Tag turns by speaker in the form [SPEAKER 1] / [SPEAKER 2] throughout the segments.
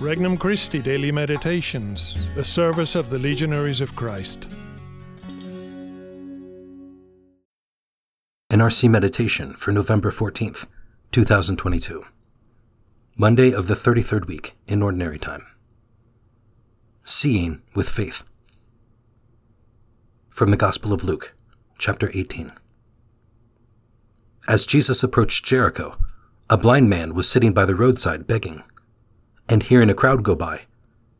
[SPEAKER 1] Regnum Christi Daily Meditations, the service of the Legionaries of Christ.
[SPEAKER 2] NRC Meditation for November 14th, 2022. Monday of the 33rd week in Ordinary Time. Seeing with Faith. From the Gospel of Luke, chapter 18. As Jesus approached Jericho, a blind man was sitting by the roadside begging, and hearing a crowd go by,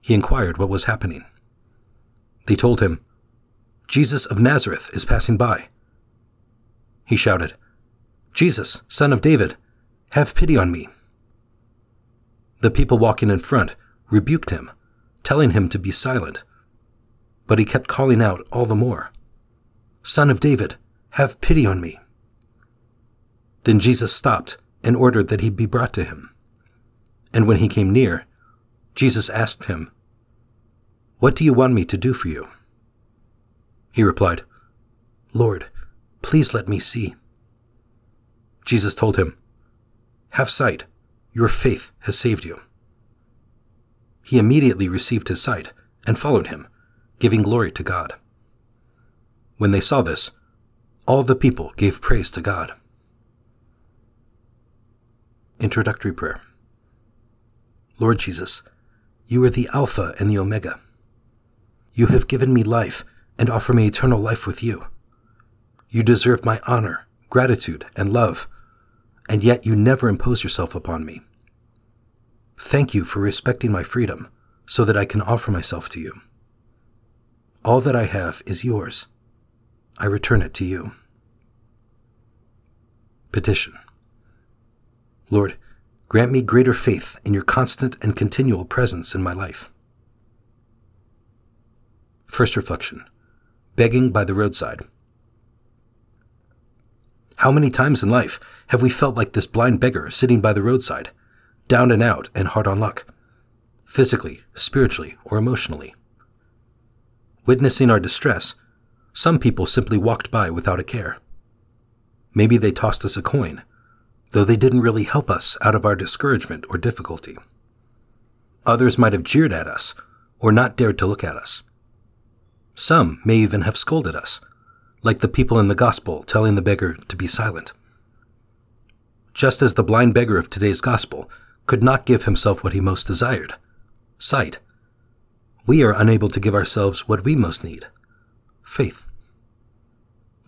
[SPEAKER 2] he inquired what was happening. They told him, Jesus of Nazareth is passing by. He shouted, Jesus, son of David, have pity on me. The people walking in front rebuked him, telling him to be silent. But he kept calling out all the more, Son of David, have pity on me. Then Jesus stopped and ordered that he be brought to him. And when he came near, Jesus asked him, What do you want me to do for you? He replied, Lord, please let me see. Jesus told him, Have sight, your faith has saved you. He immediately received his sight and followed him, giving glory to God. When they saw this, all the people gave praise to God. Introductory Prayer Lord Jesus, you are the Alpha and the Omega. You have given me life and offer me eternal life with you. You deserve my honor, gratitude, and love, and yet you never impose yourself upon me. Thank you for respecting my freedom so that I can offer myself to you. All that I have is yours. I return it to you. Petition. Lord, grant me greater faith in your constant and continual presence in my life. First reflection Begging by the roadside. How many times in life have we felt like this blind beggar sitting by the roadside, down and out and hard on luck, physically, spiritually, or emotionally? Witnessing our distress, some people simply walked by without a care. Maybe they tossed us a coin though they didn't really help us out of our discouragement or difficulty. Others might have jeered at us or not dared to look at us. Some may even have scolded us, like the people in the gospel telling the beggar to be silent. Just as the blind beggar of today's gospel could not give himself what he most desired sight we are unable to give ourselves what we most need faith.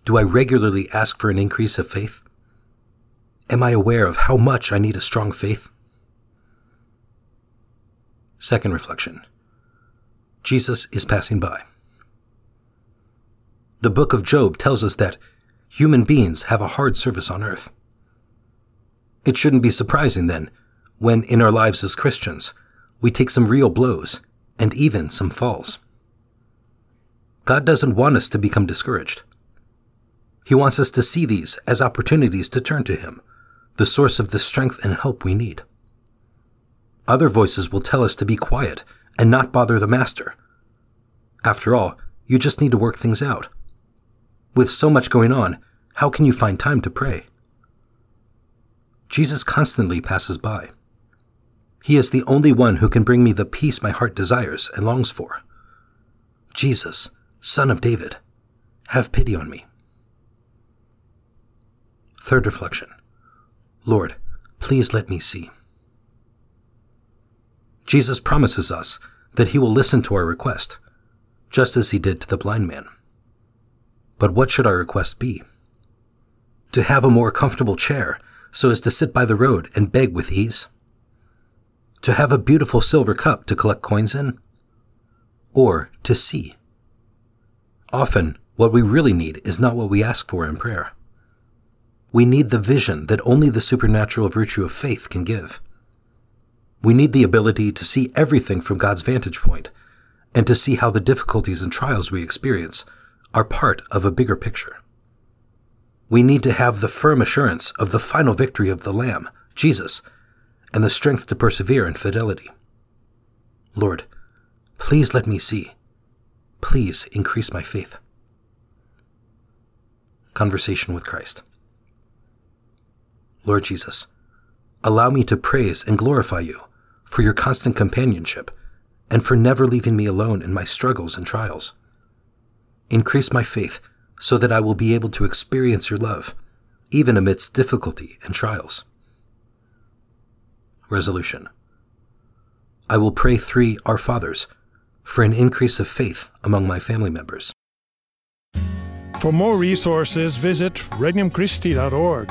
[SPEAKER 2] Do I regularly ask for an increase of faith? Am I aware of how much I need a strong faith? Second reflection Jesus is passing by. The book of Job tells us that human beings have a hard service on earth. It shouldn't be surprising, then, when in our lives as Christians, we take some real blows and even some falls. God doesn't want us to become discouraged. He wants us to see these as opportunities to turn to Him the source of the strength and help we need. Other voices will tell us to be quiet and not bother the Master. After all, you just need to work things out. With so much going on, how can you find time to pray? Jesus constantly passes by. He is the only one who can bring me the peace my heart desires and longs for. Jesus, Son of David, have pity on me. Third reflection Lord, please let me see. Jesus promises us that he will listen to our request, just as he did to the blind man. But what should our request be? To have a more comfortable chair so as to sit by the road and beg with ease? To have a beautiful silver cup to collect coins in? Or to see? Often, what we really need is not what we ask for in prayer. We need the vision that only the supernatural virtue of faith can give. We need the ability to see everything from God's vantage point and to see how the difficulties and trials we experience are part of a bigger picture. We need to have the firm assurance of the final victory of the Lamb, Jesus, and the strength to persevere in fidelity. Lord, please let me see. Please increase my faith. Conversation with Christ. Lord Jesus, allow me to praise and glorify you for your constant companionship, and for never leaving me alone in my struggles and trials. Increase my faith so that I will be able to experience your love, even amidst difficulty and trials. Resolution I will pray three Our Fathers for an increase of faith among my family members.
[SPEAKER 1] For more resources, visit regnumchristi.org